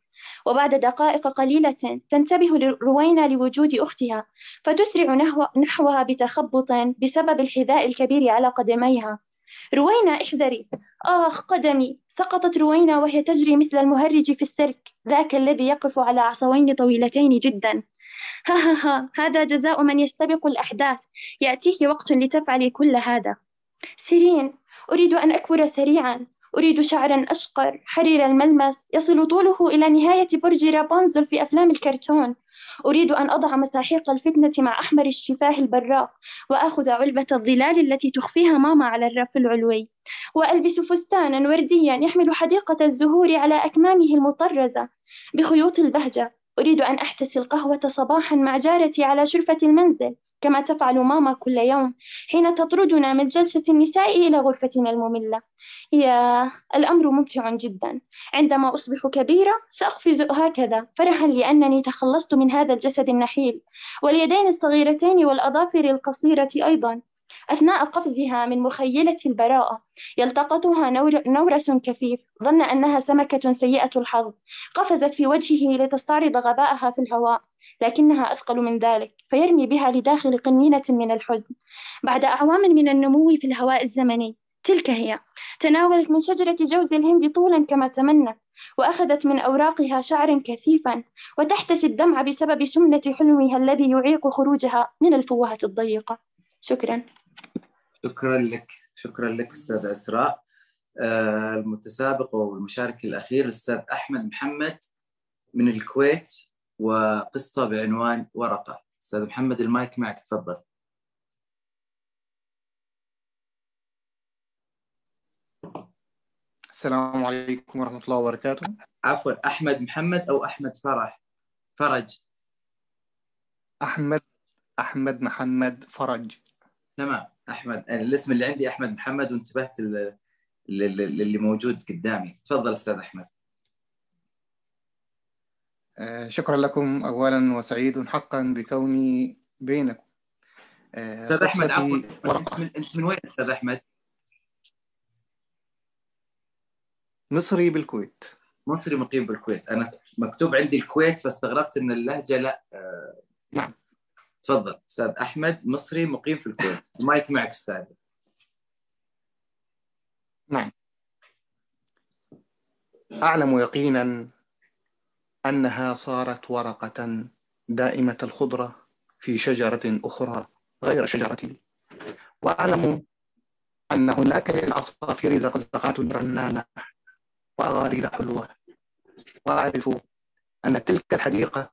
وبعد دقائق قليلة تنتبه روينا لوجود أختها فتسرع نحوها بتخبط بسبب الحذاء الكبير على قدميها. روينا احذري. آخ قدمي. سقطت روينا وهي تجري مثل المهرج في السيرك. ذاك الذي يقف على عصوين طويلتين جدا. ها ها ها. هذا جزاء من يستبق الأحداث. يأتيك وقت لتفعلي كل هذا. سيرين أريد أن أكبر سريعا. أريد شعرا أشقر. حرير الملمس. يصل طوله إلى نهاية برج رابونزل في أفلام الكرتون. أريد أن أضع مساحيق الفتنة مع أحمر الشفاه البراق وآخذ علبة الظلال التي تخفيها ماما على الرف العلوي. وألبس فستانا ورديا يحمل حديقة الزهور على أكمامه المطرزة. بخيوط البهجة. أريد أن أحتسي القهوة صباحا مع جارتي على شرفة المنزل. كما تفعل ماما كل يوم حين تطردنا من جلسة النساء إلى غرفتنا المملة. يا الأمر ممتع جدا. عندما أصبح كبيرة سأقفز هكذا فرحا لأنني تخلصت من هذا الجسد النحيل. واليدين الصغيرتين والأظافر القصيرة أيضا. أثناء قفزها من مخيلة البراءة يلتقطها نور نورس كثيف ظن أنها سمكة سيئة الحظ. قفزت في وجهه لتستعرض غباءها في الهواء. لكنها أثقل من ذلك فيرمي بها لداخل قنينة من الحزن. بعد أعوام من النمو في الهواء الزمني تلك هي. تناولت من شجرة جوز الهند طولا كما تمنت وأخذت من أوراقها شعرا كثيفا وتحتسي الدمع بسبب سمنة حلمها الذي يعيق خروجها من الفوهة الضيقة. شكرا. شكرا لك. شكرا لك أستاذ أسراء. آه، المتسابق والمشارك الأخير الأستاذ أحمد محمد من الكويت. وقصة بعنوان ورقة. أستاذ محمد المايك معك تفضل. السلام عليكم ورحمة الله وبركاته. عفوا أحمد محمد أو أحمد فرح؟ فرج. أحمد أحمد محمد فرج. تمام أحمد. الاسم اللي عندي أحمد محمد وانتبهت للي موجود قدامي. تفضل أستاذ أحمد. شكرا لكم أولا وسعيد حقا بكوني بينكم. آه، أستاذ أحمد عفوا. أنت من وين أستاذ أحمد؟ مصري بالكويت. مصري مقيم بالكويت. أنا مكتوب عندي الكويت فاستغربت إن اللهجة لا. آه، نعم. تفضل. أستاذ أحمد مصري مقيم في الكويت. المايك معك أستاذ. نعم. أعلم يقينا أنها صارت ورقة دائمة الخضرة في شجرة أخرى غير شجرتي وأعلم أن هناك للعصافير زقزقات رنانة وأغاريد حلوة. وأعرف أن تلك الحديقة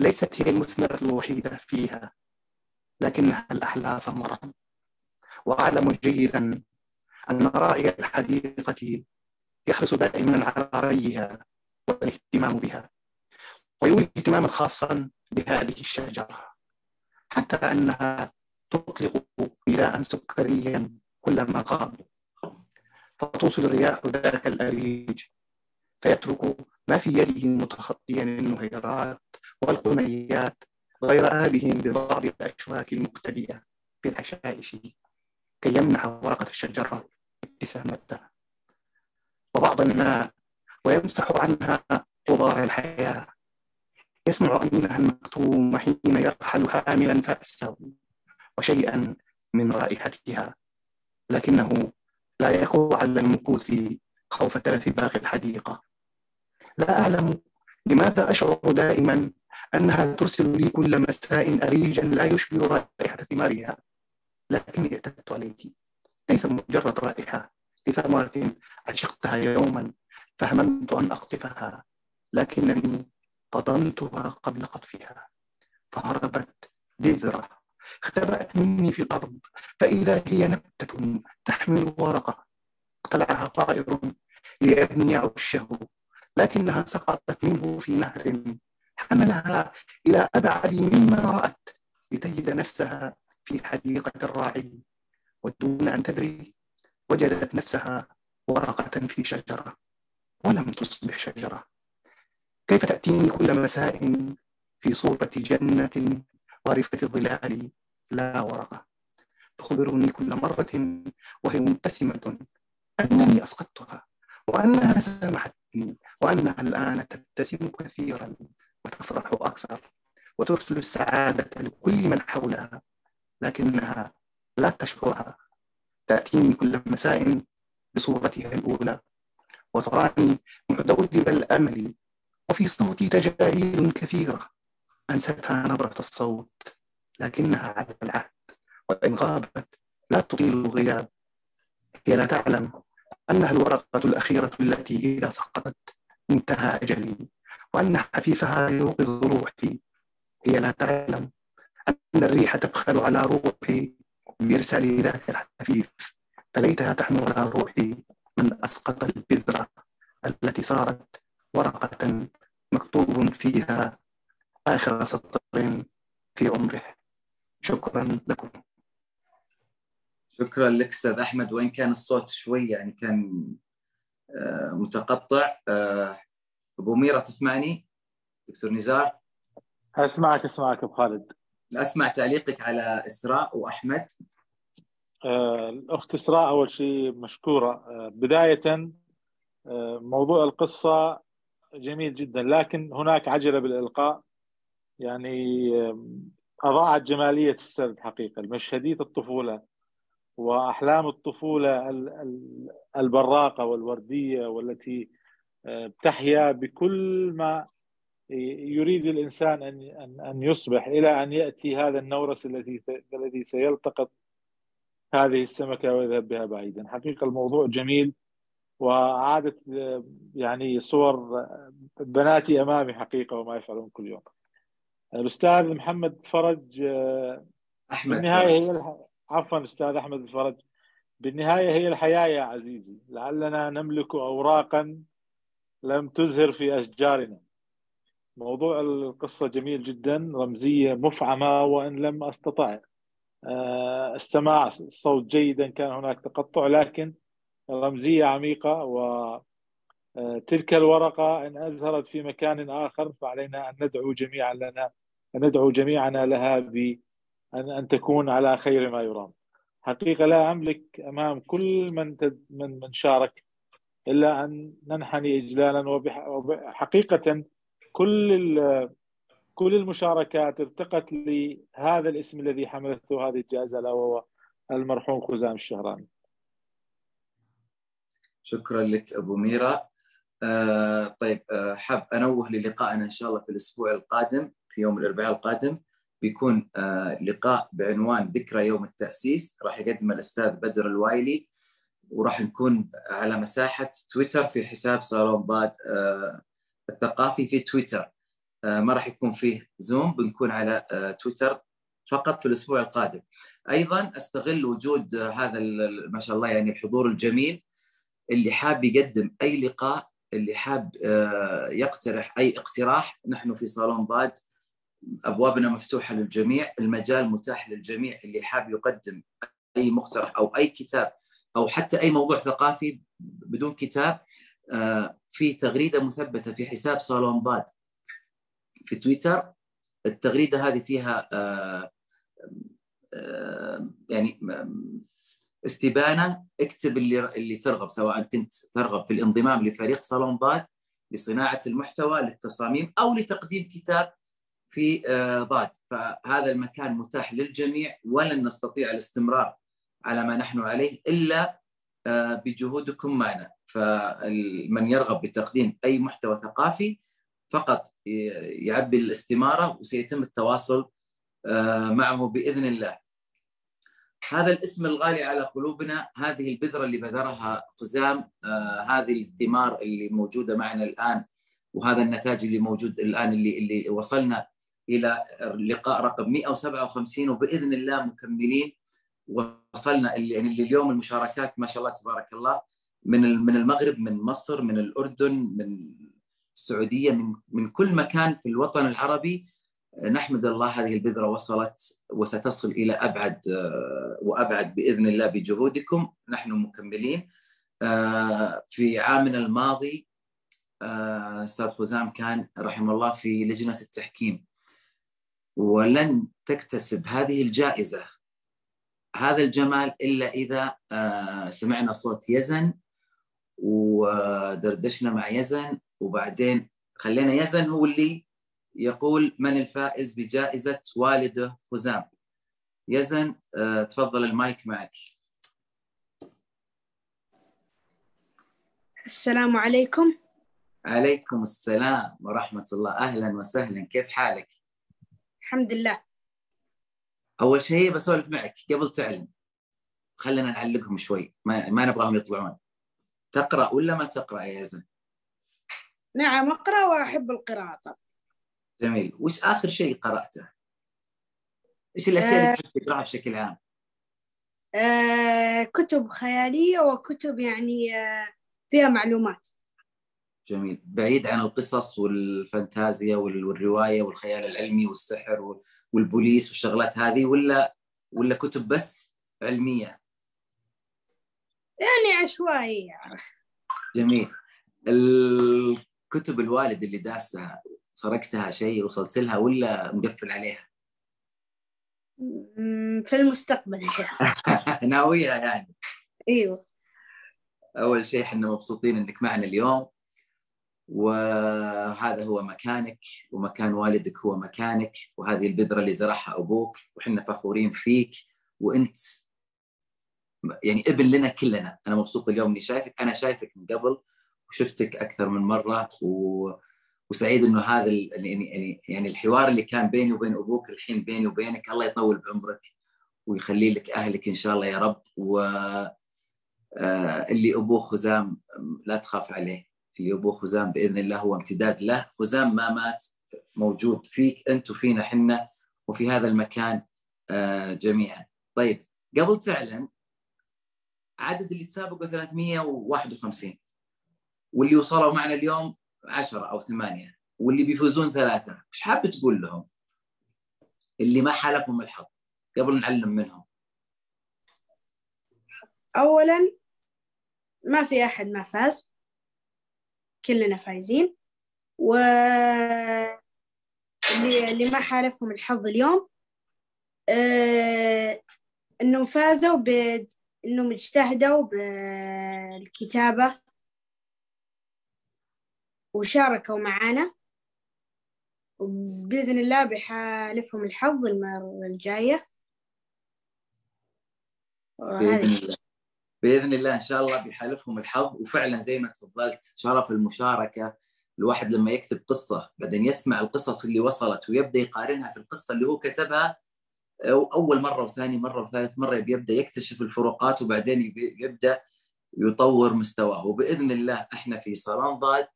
ليست هي المثمرة الوحيدة فيها لكنها الأحلى ثمرا وأعلم جيدا أن راعي الحديقة يحرص دائما على ريها والاهتمام بها. ويولي اهتماما خاصا بهذه الشجرة حتى أنها تطلق نداء سكريا كلما غاب فتوصل الرياح ذاك الأريج فيترك ما في يده متخطيا النهيرات والقنيات غير آبهم ببعض الأشواك المبتدئة في كي يمنح ورقة الشجرة ابتسامتها. وبعض الماء ويمسح عنها غبار الحياة يسمع أنها المكتوم حين يرحل حاملا فأسه وشيئا من رائحتها لكنه لا يقوى على المكوث خوف تلف باقي الحديقة. لا أعلم لماذا أشعر دائما أنها ترسل لي كل مساء أريجا لا يشبه رائحة ثمارها لكني اعتدت عليه. ليس مجرد رائحة لثمرة عشقتها يوما فهممت أن أقطفها لكنني قضمتها قبل قطفها فهربت بذرة اختبأت مني في الأرض فإذا هي نبتة تحمل ورقة اقتلعها طائر ليبني عشه لكنها سقطت منه في نهر حملها إلى أبعد مما رأت لتجد نفسها في حديقة الراعي ودون أن تدري وجدت نفسها ورقة في شجرة ولم تصبح شجرة. كيف تأتيني كل مساء في صورة جنة ورفة الظلال لا ورقة؟ تخبرني كل مرة وهي مبتسمة أنني أسقطتها وأنها سامحتني وأنها الآن تبتسم كثيرا وتفرح أكثر وترسل السعادة لكل من حولها لكنها لا تشعرها. تأتيني كل مساء بصورتها الأولى وتراني متدولب الأمل وفي صوتي تجاهيل كثيرة أنستها نبرة الصوت لكنها على العهد وإن غابت لا تطيل الغياب. هي لا تعلم أنها الورقة الأخيرة التي إذا سقطت انتهى أجلي وأن حفيفها يوقظ روحي. هي لا تعلم أن الريح تبخل على روحي بإرسال ذاك الحفيف فليتها تحمل على روحي من أسقط البذرة التي صارت ورقة مكتوب فيها آخر سطر في عمره. شكرا لكم. شكرا لك أستاذ أحمد. وإن كان الصوت شوي يعني كان آه، متقطع آه، أبو ميرة تسمعني؟ دكتور نزار؟ أسمعك أسمعك أبو خالد. أسمع تعليقك على إسراء وأحمد. آه، الأخت إسراء أول شيء مشكورة. بداية موضوع القصة جميل جدا. لكن هناك عجلة بالإلقاء. يعني أضاعت جمالية السرد حقيقة. المشهدية الطفولة وأحلام الطفولة البراقة والوردية والتي آه، تحيا بكل ما يريد الإنسان أن أن يصبح إلى أن يأتي هذا النورس الذي الذي سيلتقط هذه السمكة ويذهب بها بعيدا، حقيقة الموضوع جميل. وعادت يعني صور بناتي أمامي حقيقة وما يفعلون كل يوم. الأستاذ محمد فرج أحمد النهايه هي عفوا أستاذ أحمد الفرج بالنهاية هي الحياة يا عزيزي. لعلنا نملك اوراقا لم تزهر في أشجارنا. موضوع القصة جميل جدا رمزية مفعمة وإن لم أستطع آه، استماع الصوت جيدا كان هناك تقطع لكن رمزية عميقة و آه، تلك الورقة إن أزهرت في مكان آخر فعلينا أن ندعو جميعا لنا أن ندعو جميعنا لها ب أن أن تكون على خير ما يرام. حقيقة لا أملك أمام كل من من من شارك إلا أن ننحني إجلالا وحقيقة كل كل المشاركات ارتقت لهذا الاسم الذي حملته هذه الجائزة ألا وهو المرحوم خزام الشهراني. شكرا لك أبو ميرا. آه طيب آه حاب أنوه للقائنا إن شاء الله في الأسبوع القادم في يوم الأربعاء القادم. بيكون آه، لقاء بعنوان ذكرى يوم التأسيس. راح يقدم الأستاذ بدر الوايلي. وراح نكون على مساحة تويتر في حساب صالون باد آه، الثقافي في تويتر. آه، ما راح يكون فيه زوم بنكون على تويتر فقط في الأسبوع القادم. أيضا أستغل وجود هذا ما شاء الله يعني الحضور الجميل اللي حاب يقدم أي لقاء اللي حاب يقترح أي اقتراح نحن في صالون باد أبوابنا مفتوحة للجميع المجال متاح للجميع اللي حاب يقدم أي مقترح أو أي كتاب أو حتى أي موضوع ثقافي بدون كتاب آه، في تغريدة مثبتة في حساب صالون باد في تويتر. التغريدة هذه فيها آه، آه، يعني استبانة اكتب اللي اللي ترغب سواء كنت ترغب في الانضمام لفريق صالون باد لصناعة المحتوى للتصاميم أو لتقديم كتاب في ضاد آه، فهذا المكان متاح للجميع ولن نستطيع الاستمرار على ما نحن عليه إلا آه، بجهودكم معنا فمن يرغب بتقديم أي محتوى ثقافي فقط يعبي الاستمارة وسيتم التواصل آه، معه بإذن الله. هذا الاسم الغالي على قلوبنا هذه البذرة اللي بذرها خزام هذه الثمار اللي موجودة معنا الآن وهذا النتاج اللي موجود الآن اللي اللي وصلنا إلى اللقاء رقم 157 وبإذن الله مكملين. وصلنا يعني اليوم المشاركات ما شاء الله تبارك الله من من المغرب من مصر من الأردن من السعودية من من كل مكان في الوطن العربي. نحمد الله هذه البذرة وصلت وستصل إلى أبعد وأبعد بإذن الله بجهودكم. نحن مكملين. في عامنا الماضي أستاذ خزام كان رحمه الله في لجنة التحكيم. ولن تكتسب هذه الجائزة هذا الجمال إلا إذا آه، سمعنا صوت يزن ودردشنا مع يزن وبعدين خلينا يزن هو اللي يقول من الفائز بجائزة والده خزام؟ يزن آه، تفضل المايك معك. السلام عليكم. عليكم السلام ورحمة الله. أهلا وسهلا. كيف حالك؟ الحمد لله. أول شيء بسولف معك قبل تعلم. خلينا نعلقهم شوي. ما, ما نبغاهم يطلعون. تقرأ ولا ما تقرأ يا يزن؟ نعم أقرأ وأحب القراءة. طبعا جميل وش آخر شيء قرأته؟ إيش الأشياء اللي آه. تحب تقرأها بشكل عام؟ آه، كتب خيالية وكتب يعني آه، فيها معلومات جميل بعيد عن القصص والفانتازيا وال- والرواية والخيال العلمي والسحر وال- والبوليس والشغلات هذه ولا ولا كتب بس علمية يعني عشوائية جميل الكتب الوالد اللي داسها سرقتها شيء وصلت لها ولا مقفل عليها؟ في المستقبل إن شاء الله. ناويها يعني. أيوه. أول شيء إحنا مبسوطين إنك معنا اليوم. وهذا هو مكانك ومكان والدك هو مكانك وهذه البذرة اللي زرعها أبوك وحنا فخورين فيك. وأنت يعني ابن لنا كلنا. أنا مبسوط اليوم إني شايفك. أنا شايفك من قبل وشفتك أكثر من مرة و... وسعيد إنه هذا ال... يعني يعني يعني الحوار اللي كان بيني وبين أبوك الحين بيني وبينك الله يطول بعمرك ويخلي لك أهلك إن شاء الله يا رب. و آه، اللي أبوه خزام لا تخاف عليه. اللي أبوه خزام بإذن الله هو امتداد له. خزام ما مات موجود فيك أنت وفينا حنا وفي هذا المكان آه، جميعا. طيب قبل تعلن عدد اللي تسابقوا 351 واللي وصلوا معنا اليوم 10 أو ثمانية واللي بيفوزون ثلاثة وش حاب تقول لهم؟ اللي ما حالفهم الحظ قبل نعلم منهم. أولا ما في أحد ما فاز كلنا فايزين. و اللي ما حالفهم الحظ اليوم آه، إنهم فازوا ب إنهم اجتهدوا بالكتابة وشاركوا معنا وبإذن الله بيحالفهم الحظ المرة الجاية. بإذن الله. بإذن الله إن شاء الله بيحالفهم الحظ. وفعلا زي ما تفضلت شرف المشاركة. الواحد لما يكتب قصة بعدين يسمع القصص اللي وصلت ويبدأ يقارنها في القصة اللي هو كتبها أو أول مرة وثاني مرة وثالث مرة بيبدا يكتشف الفروقات وبعدين يبدأ يطور مستواه. وبإذن الله إحنا في صالون ضاد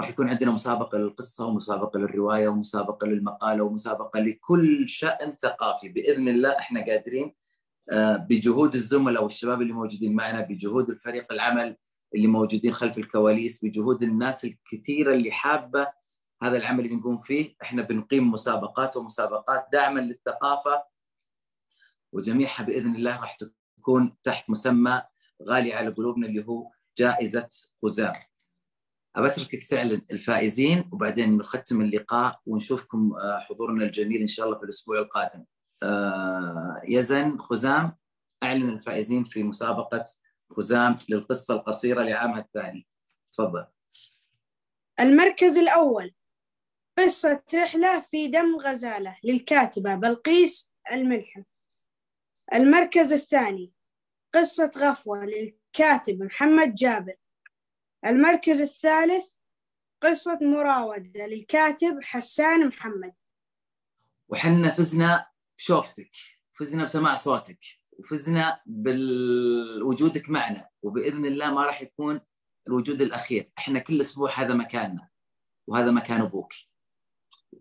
راح يكون عندنا مسابقة للقصة ومسابقة للرواية ومسابقة للمقالة ومسابقة لكل شأن ثقافي بإذن الله إحنا قادرين آه، بجهود الزملاء والشباب اللي موجودين معنا بجهود الفريق العمل اللي موجودين خلف الكواليس بجهود الناس الكثيرة اللي حابة هذا العمل اللي نقوم فيه إحنا بنقيم مسابقات ومسابقات دعما للثقافة وجميعها بإذن الله راح تكون تحت مسمى غالي على قلوبنا اللي هو جائزة خزام. أبتركك تعلن الفائزين وبعدين نختم اللقاء ونشوفكم آه، حضورنا الجميل إن شاء الله في الأسبوع القادم. آه، يزن خزام أعلن الفائزين في مسابقة خزام للقصة القصيرة لعامها الثاني. تفضل. المركز الأول قصة رحلة في دم غزالة للكاتبة بلقيس الملحم المركز الثاني قصة غفوة للكاتب محمد جابر المركز الثالث قصة مراودة للكاتب حسان محمد. وحنا فزنا بشوفتك فزنا بسماع صوتك وفزنا بوجودك معنا وبإذن الله ما راح يكون الوجود الأخير. إحنا كل أسبوع هذا مكاننا وهذا مكان أبوك.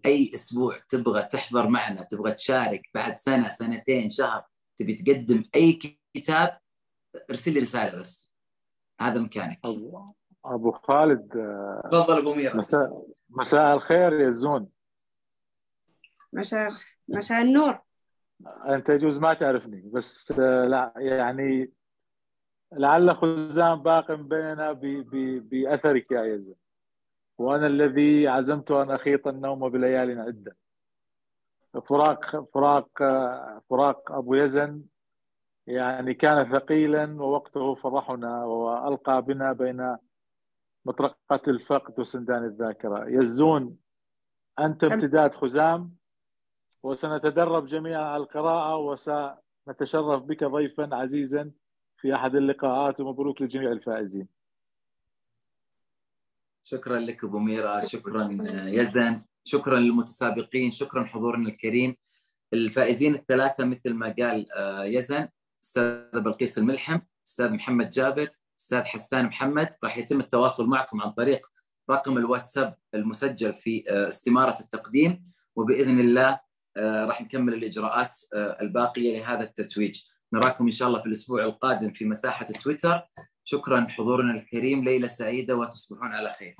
أي أسبوع تبغى تحضر معنا تبغى تشارك بعد سنة سنتين شهر تبي تقدم أي كتاب ارسل لي رسالة بس. هذا مكانك. ابو أبو خالد آه، تفضل أبو ميرا. مساء مساء الخير يا زون مساء مساء النور. أنت يجوز ما تعرفني بس آه، لا يعني لعل خزام باق بيننا ب- ب- بأثرك يا يزن. وأنا الذي عزمت أن أخيط النوم بليال عدة. فراق فراق فراق أبو يزن يعني كان ثقيلا ووقته فرحنا وألقى بنا بين مطرقة الفقد وسندان الذاكرة. يزون أنت امتداد خزام وسنتدرب جميعا على القراءة وسنتشرف بك ضيفا عزيزا في أحد اللقاءات ومبروك لجميع الفائزين. شكرا لك أبو ميرا شكرا يزن شكرا للمتسابقين شكرا حضورنا الكريم. الفائزين الثلاثة مثل ما قال آه، يزن أستاذ بلقيس الملحم أستاذ محمد جابر أستاذ حسان محمد راح يتم التواصل معكم عن طريق رقم الواتساب المسجل في آه، استمارة التقديم وبإذن الله آه، راح نكمل الإجراءات الباقية لهذا التتويج. نراكم إن شاء الله في الأسبوع القادم في مساحة تويتر. شكرا حضورنا الكريم ليله سعيدة وتصبحون على خير.